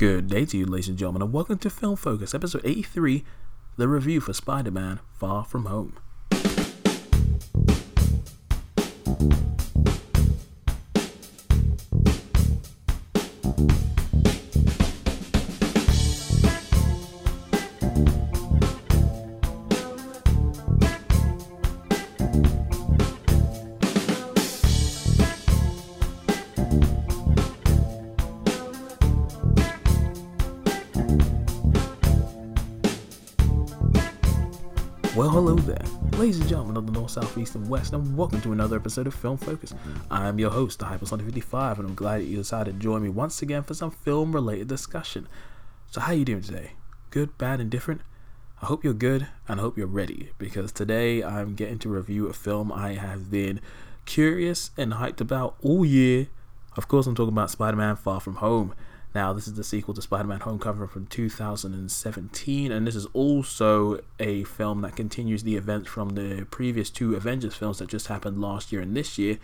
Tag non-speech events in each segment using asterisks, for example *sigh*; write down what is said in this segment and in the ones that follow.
Good day to you, ladies and gentlemen, and welcome to Film Focus, episode 83, the review for Spider Man Far From Home. Well, hello there, ladies and gentlemen of the North, South, East, and West, and welcome to another episode of Film Focus. I'm your host, the Hypersonic55, and I'm glad that you decided to join me once again for some film-related discussion. So, how are you doing today? Good, bad, and different? I hope you're good, and I hope you're ready, because today I'm getting to review a film I have been curious and hyped about all year. Of course, I'm talking about Spider-Man: Far From Home. Now, this is the sequel to Spider Man Homecoming from 2017, and this is also a film that continues the events from the previous two Avengers films that just happened last year and this year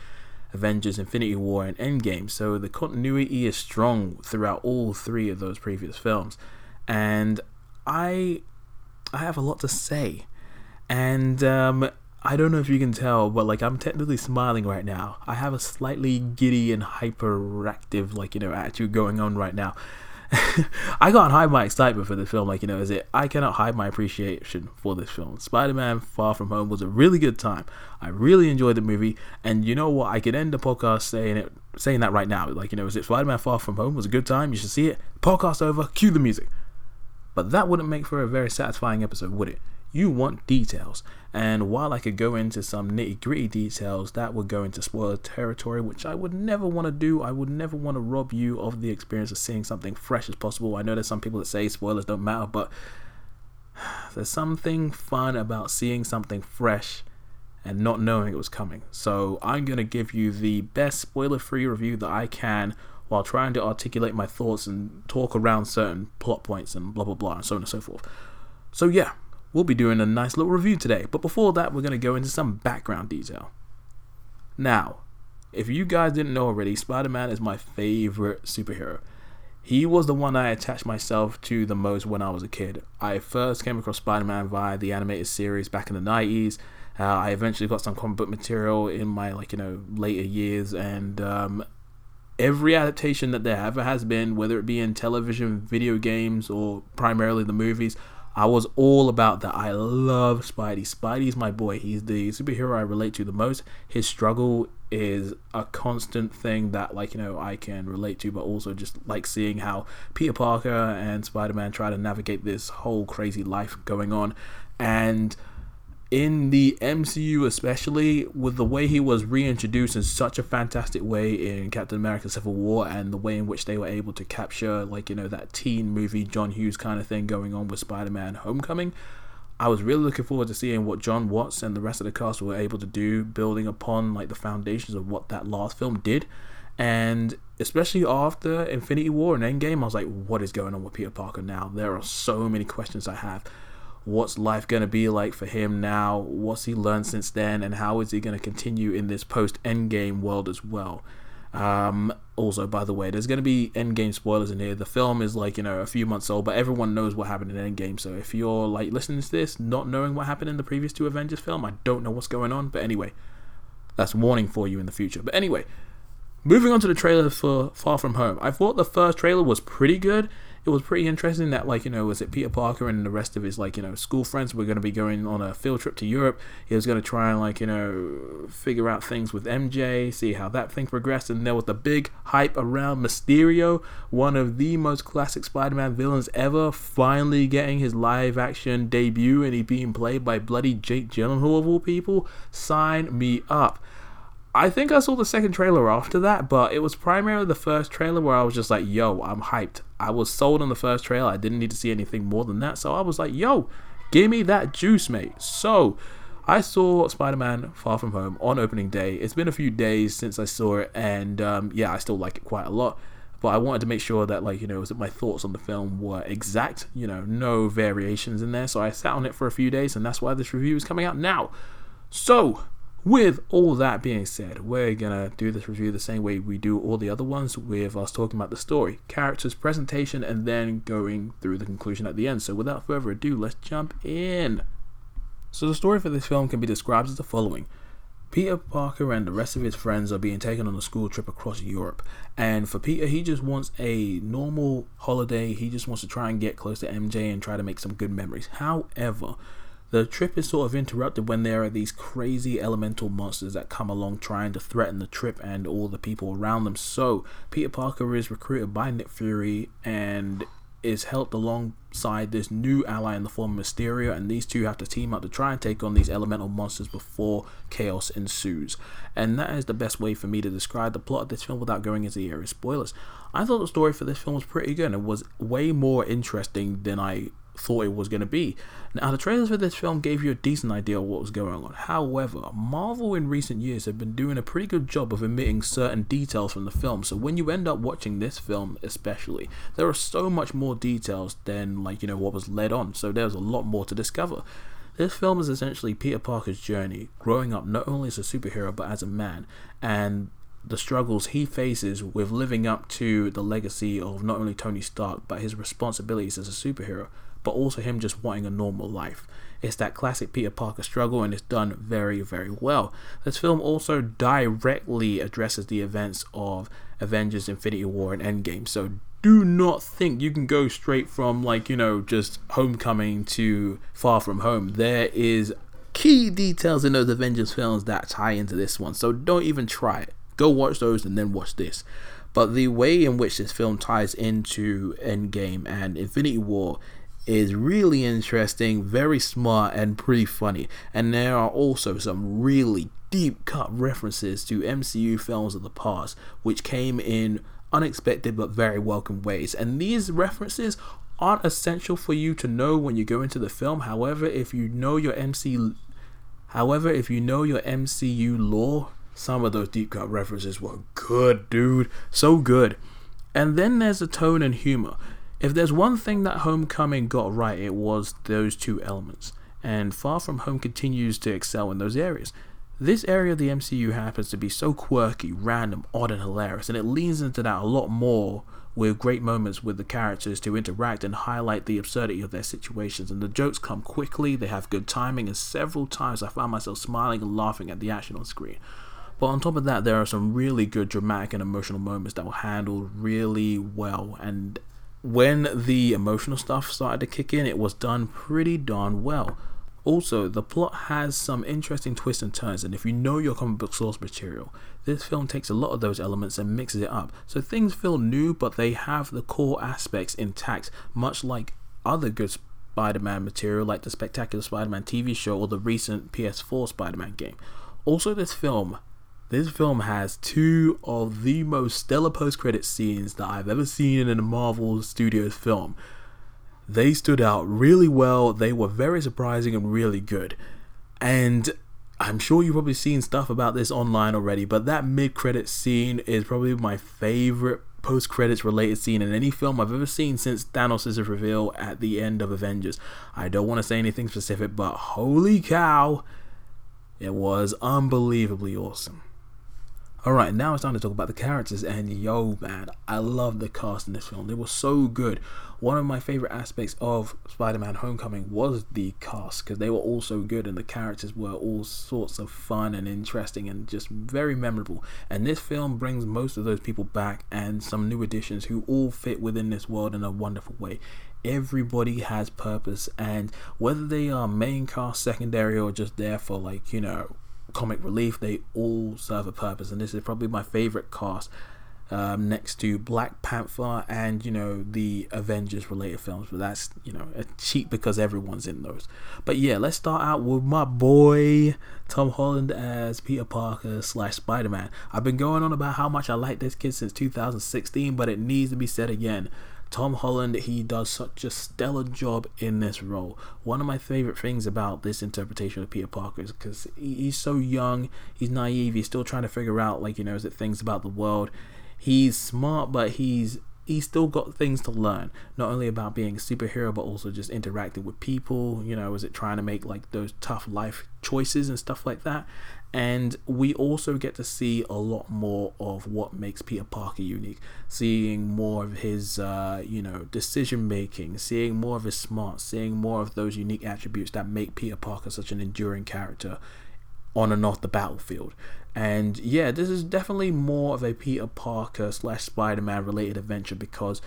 Avengers Infinity War and Endgame. So the continuity is strong throughout all three of those previous films. And I I have a lot to say. And um, I don't know if you can tell, but like I'm technically smiling right now. I have a slightly giddy and hyperactive, like you know, attitude going on right now. *laughs* I can't hide my excitement for this film. Like you know, is it? I cannot hide my appreciation for this film. Spider-Man: Far From Home was a really good time. I really enjoyed the movie, and you know what? I could end the podcast saying it, saying that right now. Like you know, is it Spider-Man: Far From Home was a good time? You should see it. Podcast over. Cue the music. But that wouldn't make for a very satisfying episode, would it? You want details. And while I could go into some nitty gritty details, that would go into spoiler territory, which I would never want to do. I would never want to rob you of the experience of seeing something fresh as possible. I know there's some people that say spoilers don't matter, but *sighs* there's something fun about seeing something fresh and not knowing it was coming. So I'm going to give you the best spoiler free review that I can while trying to articulate my thoughts and talk around certain plot points and blah blah blah and so on and so forth. So yeah, we'll be doing a nice little review today. But before that, we're going to go into some background detail. Now, if you guys didn't know already, Spider Man is my favorite superhero. He was the one I attached myself to the most when I was a kid. I first came across Spider Man via the animated series back in the 90s. Uh, I eventually got some comic book material in my like you know later years, and um, every adaptation that there ever has been, whether it be in television, video games, or primarily the movies, I was all about that. I love Spidey. Spidey's my boy. He's the superhero I relate to the most. His struggle is a constant thing that like you know I can relate to but also just like seeing how Peter Parker and Spider-Man try to navigate this whole crazy life going on and in the MCU, especially with the way he was reintroduced in such a fantastic way in Captain America: Civil War, and the way in which they were able to capture, like you know, that teen movie John Hughes kind of thing going on with Spider-Man: Homecoming. I was really looking forward to seeing what John Watts and the rest of the cast were able to do, building upon like the foundations of what that last film did. And especially after Infinity War and Endgame, I was like, what is going on with Peter Parker now? There are so many questions I have what's life going to be like for him now? What's he learned since then? And how is he going to continue in this post Endgame world as well? Um, also, by the way, there's going to be Endgame spoilers in here. The film is like, you know, a few months old, but everyone knows what happened in Endgame. So if you're like listening to this, not knowing what happened in the previous two Avengers film, I don't know what's going on. But anyway, that's warning for you in the future. But anyway, moving on to the trailer for Far From Home. I thought the first trailer was pretty good it was pretty interesting that like you know was it Peter Parker and the rest of his like you know school friends were going to be going on a field trip to Europe. He was going to try and like you know figure out things with MJ, see how that thing progressed, and there was the big hype around Mysterio, one of the most classic Spider-Man villains ever, finally getting his live action debut, and he being played by bloody Jake Gyllenhaal of all people. Sign me up. I think I saw the second trailer after that, but it was primarily the first trailer where I was just like, yo, I'm hyped. I was sold on the first trailer. I didn't need to see anything more than that. So I was like, yo, give me that juice, mate. So I saw Spider Man Far From Home on opening day. It's been a few days since I saw it, and um, yeah, I still like it quite a lot. But I wanted to make sure that, like, you know, my thoughts on the film were exact, you know, no variations in there. So I sat on it for a few days, and that's why this review is coming out now. So, with all that being said, we're gonna do this review the same way we do all the other ones, with us talking about the story, characters, presentation, and then going through the conclusion at the end. So without further ado, let's jump in. So the story for this film can be described as the following. Peter Parker and the rest of his friends are being taken on a school trip across Europe. And for Peter, he just wants a normal holiday. He just wants to try and get close to MJ and try to make some good memories. However, the trip is sort of interrupted when there are these crazy elemental monsters that come along trying to threaten the trip and all the people around them. So, Peter Parker is recruited by Nick Fury and is helped alongside this new ally in the form of Mysterio, and these two have to team up to try and take on these elemental monsters before chaos ensues. And that is the best way for me to describe the plot of this film without going into the area of spoilers. I thought the story for this film was pretty good and it was way more interesting than I thought it was going to be. Now, the trailers for this film gave you a decent idea of what was going on. However, Marvel in recent years have been doing a pretty good job of omitting certain details from the film. So when you end up watching this film, especially, there are so much more details than like you know what was led on. So there's a lot more to discover. This film is essentially Peter Parker's journey, growing up not only as a superhero but as a man, and the struggles he faces with living up to the legacy of not only Tony Stark but his responsibilities as a superhero but also him just wanting a normal life. It's that classic Peter Parker struggle, and it's done very, very well. This film also directly addresses the events of Avengers Infinity War and Endgame, so do not think you can go straight from, like, you know, just Homecoming to Far From Home. There is key details in those Avengers films that tie into this one, so don't even try it. Go watch those and then watch this. But the way in which this film ties into Endgame and Infinity War is really interesting, very smart, and pretty funny. And there are also some really deep cut references to MCU films of the past, which came in unexpected but very welcome ways. And these references aren't essential for you to know when you go into the film. However, if you know your MC However, if you know your MCU lore, some of those deep cut references were good, dude. So good. And then there's the tone and humor. If there's one thing that Homecoming got right, it was those two elements. And Far From Home continues to excel in those areas. This area of the MCU happens to be so quirky, random, odd, and hilarious, and it leans into that a lot more with great moments with the characters to interact and highlight the absurdity of their situations. And the jokes come quickly, they have good timing, and several times I found myself smiling and laughing at the action on screen. But on top of that, there are some really good dramatic and emotional moments that were handled really well and when the emotional stuff started to kick in, it was done pretty darn well. Also, the plot has some interesting twists and turns, and if you know your comic book source material, this film takes a lot of those elements and mixes it up. So things feel new, but they have the core aspects intact, much like other good Spider Man material, like the Spectacular Spider Man TV show or the recent PS4 Spider Man game. Also, this film this film has two of the most stellar post-credit scenes that I've ever seen in a Marvel Studios film. They stood out really well. They were very surprising and really good. And I'm sure you've probably seen stuff about this online already, but that mid-credit scene is probably my favorite post-credits related scene in any film I've ever seen since Thanos' reveal at the end of Avengers. I don't want to say anything specific, but holy cow, it was unbelievably awesome. Alright, now it's time to talk about the characters, and yo, man, I love the cast in this film. They were so good. One of my favorite aspects of Spider Man Homecoming was the cast, because they were all so good, and the characters were all sorts of fun and interesting and just very memorable. And this film brings most of those people back and some new additions who all fit within this world in a wonderful way everybody has purpose and whether they are main cast secondary or just there for like you know comic relief, they all serve a purpose, and this is probably my favorite cast. Um, next to Black Panther and you know the Avengers related films, but that's you know a cheap because everyone's in those. But yeah, let's start out with my boy Tom Holland as Peter Parker slash Spider Man. I've been going on about how much I like this kid since 2016, but it needs to be said again. Tom Holland, he does such a stellar job in this role. One of my favorite things about this interpretation of Peter Parker is because he's so young, he's naive, he's still trying to figure out, like, you know, is it things about the world. He's smart, but he's he's still got things to learn not only about being a superhero but also just interacting with people you know is it trying to make like those tough life choices and stuff like that And we also get to see a lot more of what makes Peter Parker unique. Seeing more of his, uh, you know, decision making, seeing more of his smarts, seeing more of those unique attributes that make Peter Parker such an enduring character on and off the battlefield. And yeah, this is definitely more of a Peter Parker slash Spider Man related adventure because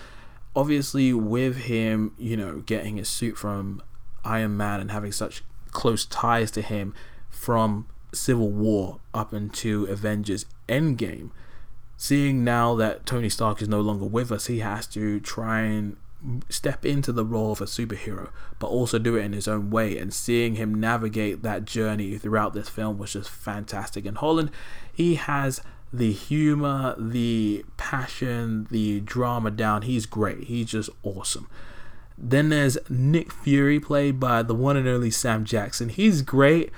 obviously, with him, you know, getting his suit from Iron Man and having such close ties to him from Civil War up into Avengers Endgame, seeing now that Tony Stark is no longer with us, he has to try and step into the role of a superhero, but also do it in his own way. And seeing him navigate that journey throughout this film was just fantastic. And Holland, he has the humor, the passion, the drama down. He's great. He's just awesome. Then there's Nick Fury, played by the one and only Sam Jackson. He's great.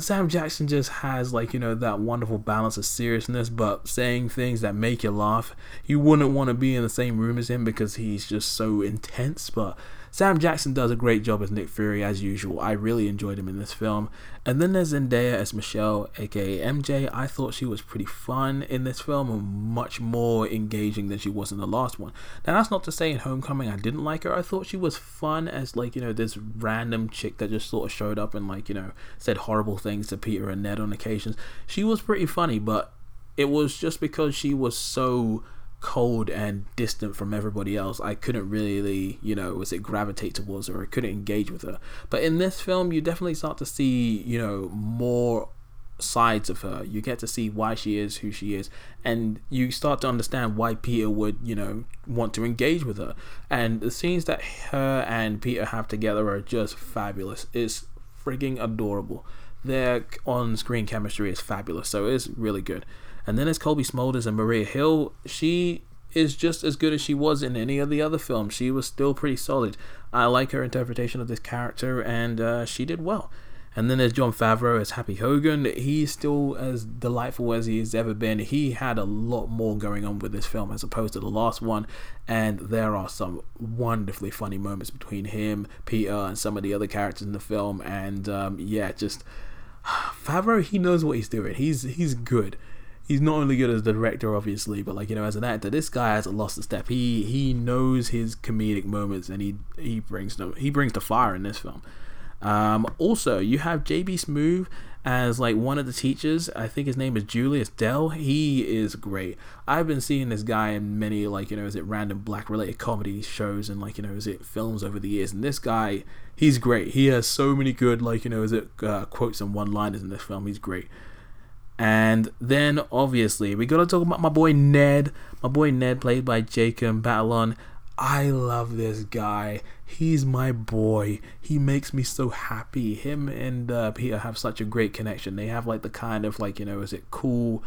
Sam Jackson just has like you know that wonderful balance of seriousness, but saying things that make you laugh. You wouldn't want to be in the same room as him because he's just so intense. But Sam Jackson does a great job as Nick Fury as usual. I really enjoyed him in this film. And then there's Zendaya as Michelle, aka MJ. I thought she was pretty fun in this film and much more engaging than she was in the last one. Now that's not to say in Homecoming I didn't like her. I thought she was fun as like, you know, this random chick that just sort of showed up and like, you know, said horrible things to Peter and Ned on occasions. She was pretty funny, but it was just because she was so cold and distant from everybody else, I couldn't really, you know, was it gravitate towards her? I couldn't engage with her. But in this film, you definitely start to see, you know, more sides of her. You get to see why she is who she is, and you start to understand why Peter would, you know, want to engage with her. And the scenes that her and Peter have together are just fabulous. It's frigging adorable. Their on screen chemistry is fabulous, so it's really good. And then as Cobie Smulders and Maria Hill, she is just as good as she was in any of the other films. She was still pretty solid. I like her interpretation of this character, and uh, she did well. And then there's Jon Favreau as Happy Hogan. He's still as delightful as he's ever been. He had a lot more going on with this film as opposed to the last one. And there are some wonderfully funny moments between him, Peter, and some of the other characters in the film. And um, yeah, just *sighs* Favreau, he knows what he's doing. He's he's good he's not only good as the director, obviously, but like you know, as an actor, this guy hasn't lost a step. He he knows his comedic moments, and he he brings no he brings the fire in this film. Um, also, you have JB Smoove as like one of the teachers. I think his name is Julius Dell. He is great. I've been seeing this guy in many like you know is it random black related comedy shows and like you know is it films over the years. And this guy, he's great. He has so many good like you know is it uh, quotes and one liners in this film. He's great. And then obviously we gotta talk about my boy Ned. My boy Ned, played by Jacob Batalon. I love this guy. He's my boy. He makes me so happy. Him and uh, Peter have such a great connection. They have like the kind of like you know, is it cool,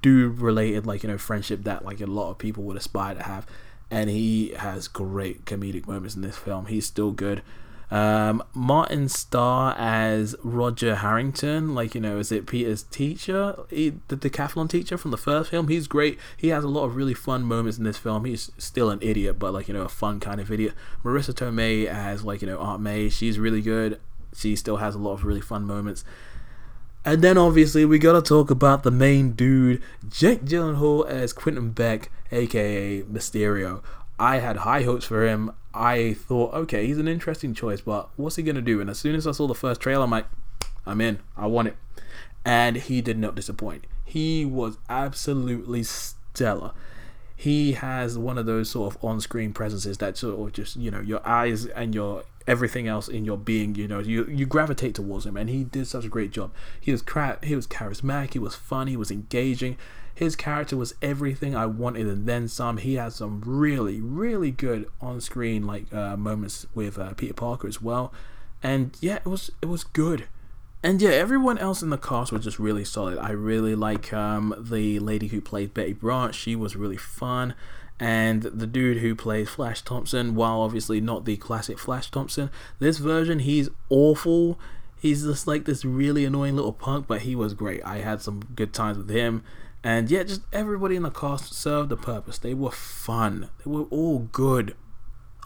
dude related like you know friendship that like a lot of people would aspire to have. And he has great comedic moments in this film. He's still good. Um, Martin Starr as Roger Harrington, like you know, is it Peter's teacher, he, the decathlon teacher from the first film? He's great. He has a lot of really fun moments in this film. He's still an idiot, but like you know, a fun kind of idiot. Marisa Tomei as like you know Aunt May, she's really good. She still has a lot of really fun moments. And then obviously we gotta talk about the main dude, Jake Gyllenhaal as Quentin Beck, aka Mysterio. I had high hopes for him. I thought, okay, he's an interesting choice, but what's he gonna do? And as soon as I saw the first trailer, I'm like, I'm in. I want it. And he did not disappoint. He was absolutely stellar. He has one of those sort of on-screen presences that sort of just, you know, your eyes and your everything else in your being, you know, you you gravitate towards him, and he did such a great job. He was cra- he was charismatic, he was funny, he was engaging. His character was everything I wanted and then some. He had some really, really good on-screen like uh, moments with uh, Peter Parker as well, and yeah, it was it was good. And yeah, everyone else in the cast was just really solid. I really like um, the lady who played Betty Brant. She was really fun. And the dude who plays Flash Thompson, while obviously not the classic Flash Thompson, this version he's awful. He's just like this really annoying little punk, but he was great. I had some good times with him. And yeah, just everybody in the cast served the purpose. They were fun. They were all good.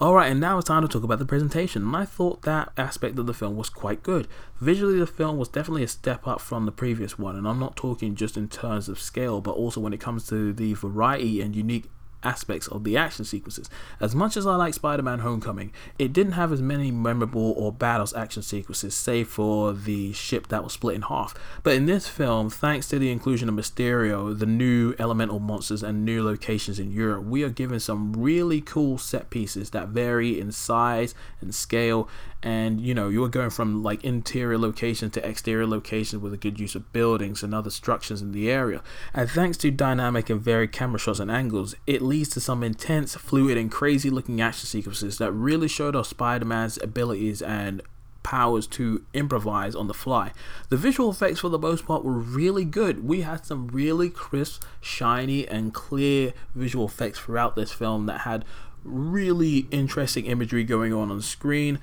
Alright, and now it's time to talk about the presentation. And I thought that aspect of the film was quite good. Visually, the film was definitely a step up from the previous one, and I'm not talking just in terms of scale, but also when it comes to the variety and unique aspects of the action sequences. As much as I like Spider Man Homecoming, it didn't have as many memorable or badass action sequences, save for the ship that was split in half. But in this film, thanks to the inclusion of Mysterio, the new elemental monsters, and new locations in Europe, we are given some really cool set pieces that vary in size and scale and you know you're going from like interior locations to exterior locations with a good use of buildings and other structures in the area and thanks to dynamic and varied camera shots and angles it leads to some intense fluid and crazy looking action sequences that really showed off spider-man's abilities and powers to improvise on the fly. The visual effects, for the most part, were really good. We had some really crisp, shiny, and clear visual effects throughout this film that had really interesting imagery going on on screen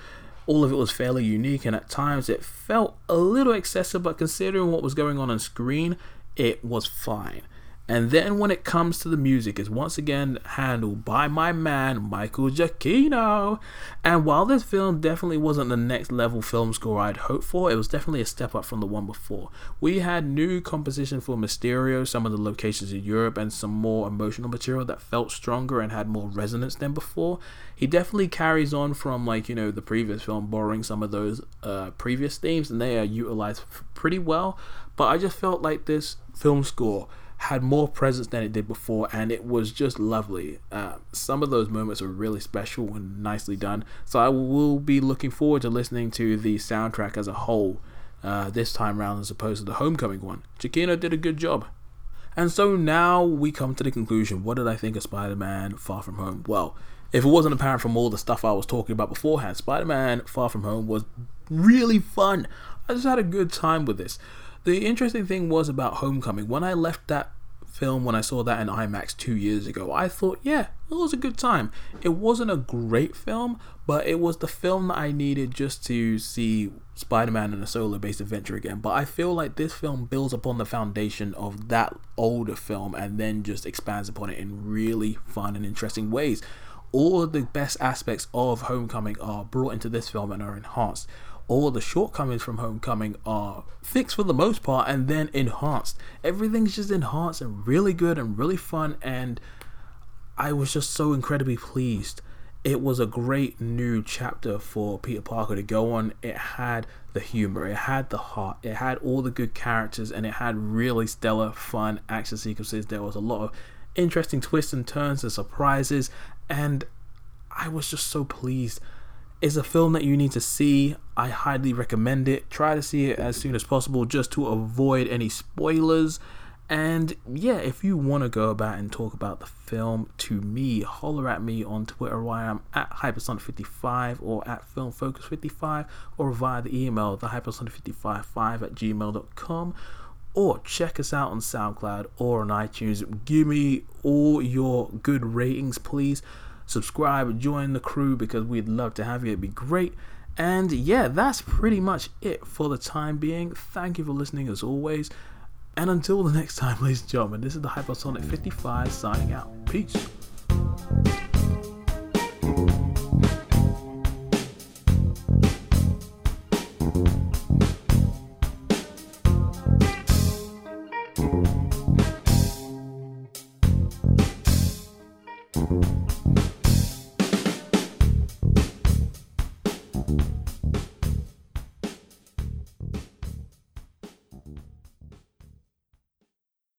all of it was fairly unique and at times it felt a little excessive, but considering what was going on on screen, it was fine. And then when it comes to the music, it's once again handled by my man Michael Giacchino. And while this film definitely wasn't the next level film score I'd hoped for, it was definitely a step up from the one before. We had new composition for Mysterio, some of the locations in Europe, and some more emotional material that felt stronger and had more resonance than before. He definitely carries on from like you know the previous film, borrowing some of those uh, previous themes, and they are utilized pretty well. But I just felt like this film score had more presence than it did before, and it was just lovely. Uh, some of those moments were really special and nicely done. So I will be looking forward to listening to the soundtrack as a whole uh, this time around as opposed to the Homecoming one. Giacchino did a good job. And so now we come to the conclusion. What did I think of Spider Man Far From Home? Well, if it wasn't apparent from all the stuff I was talking about beforehand, Spider Man Far From Home was really fun. I just had a good time with this. The interesting thing was about Homecoming. When I left that film, when I saw that in IMAX two years ago, I thought, yeah, it was a good time. It wasn't a great film, but it was the film that I needed just to see Spider Man in a solo based adventure again. But I feel like this film builds upon the foundation of that older film and then just expands upon it in really fun and interesting ways. All of the best aspects of Homecoming are brought into this film and are enhanced all the shortcomings from Homecoming are fixed for the most part and then enhanced. Everything's just enhanced and really good and really fun, and I was just so incredibly pleased. It was a great new chapter for Peter Parker to go on. It had the humor, it had the heart, it had all the good characters, and it had really stellar, fun action sequences. There was a lot of interesting twists and turns and surprises, and I was just so pleased it's a film that you need to see. I highly recommend it. Try to see it as soon as possible just to avoid any spoilers. And yeah, if you want to go about and talk about the film to me, holler at me on Twitter where I'm at Hypersonic55 or at FilmFocus55 or via the email, the Hypersonic555 at gmail.com or check us out on SoundCloud or on iTunes. Give me all your good ratings, please subscribe, join the crew because we'd love to have you. It'd be great. And yeah, that's pretty much it for the time being. Thank you for listening as always. And until the *laughs* next time, ladies and gentlemen, this is the Hypersonic 55 signing out. Peace.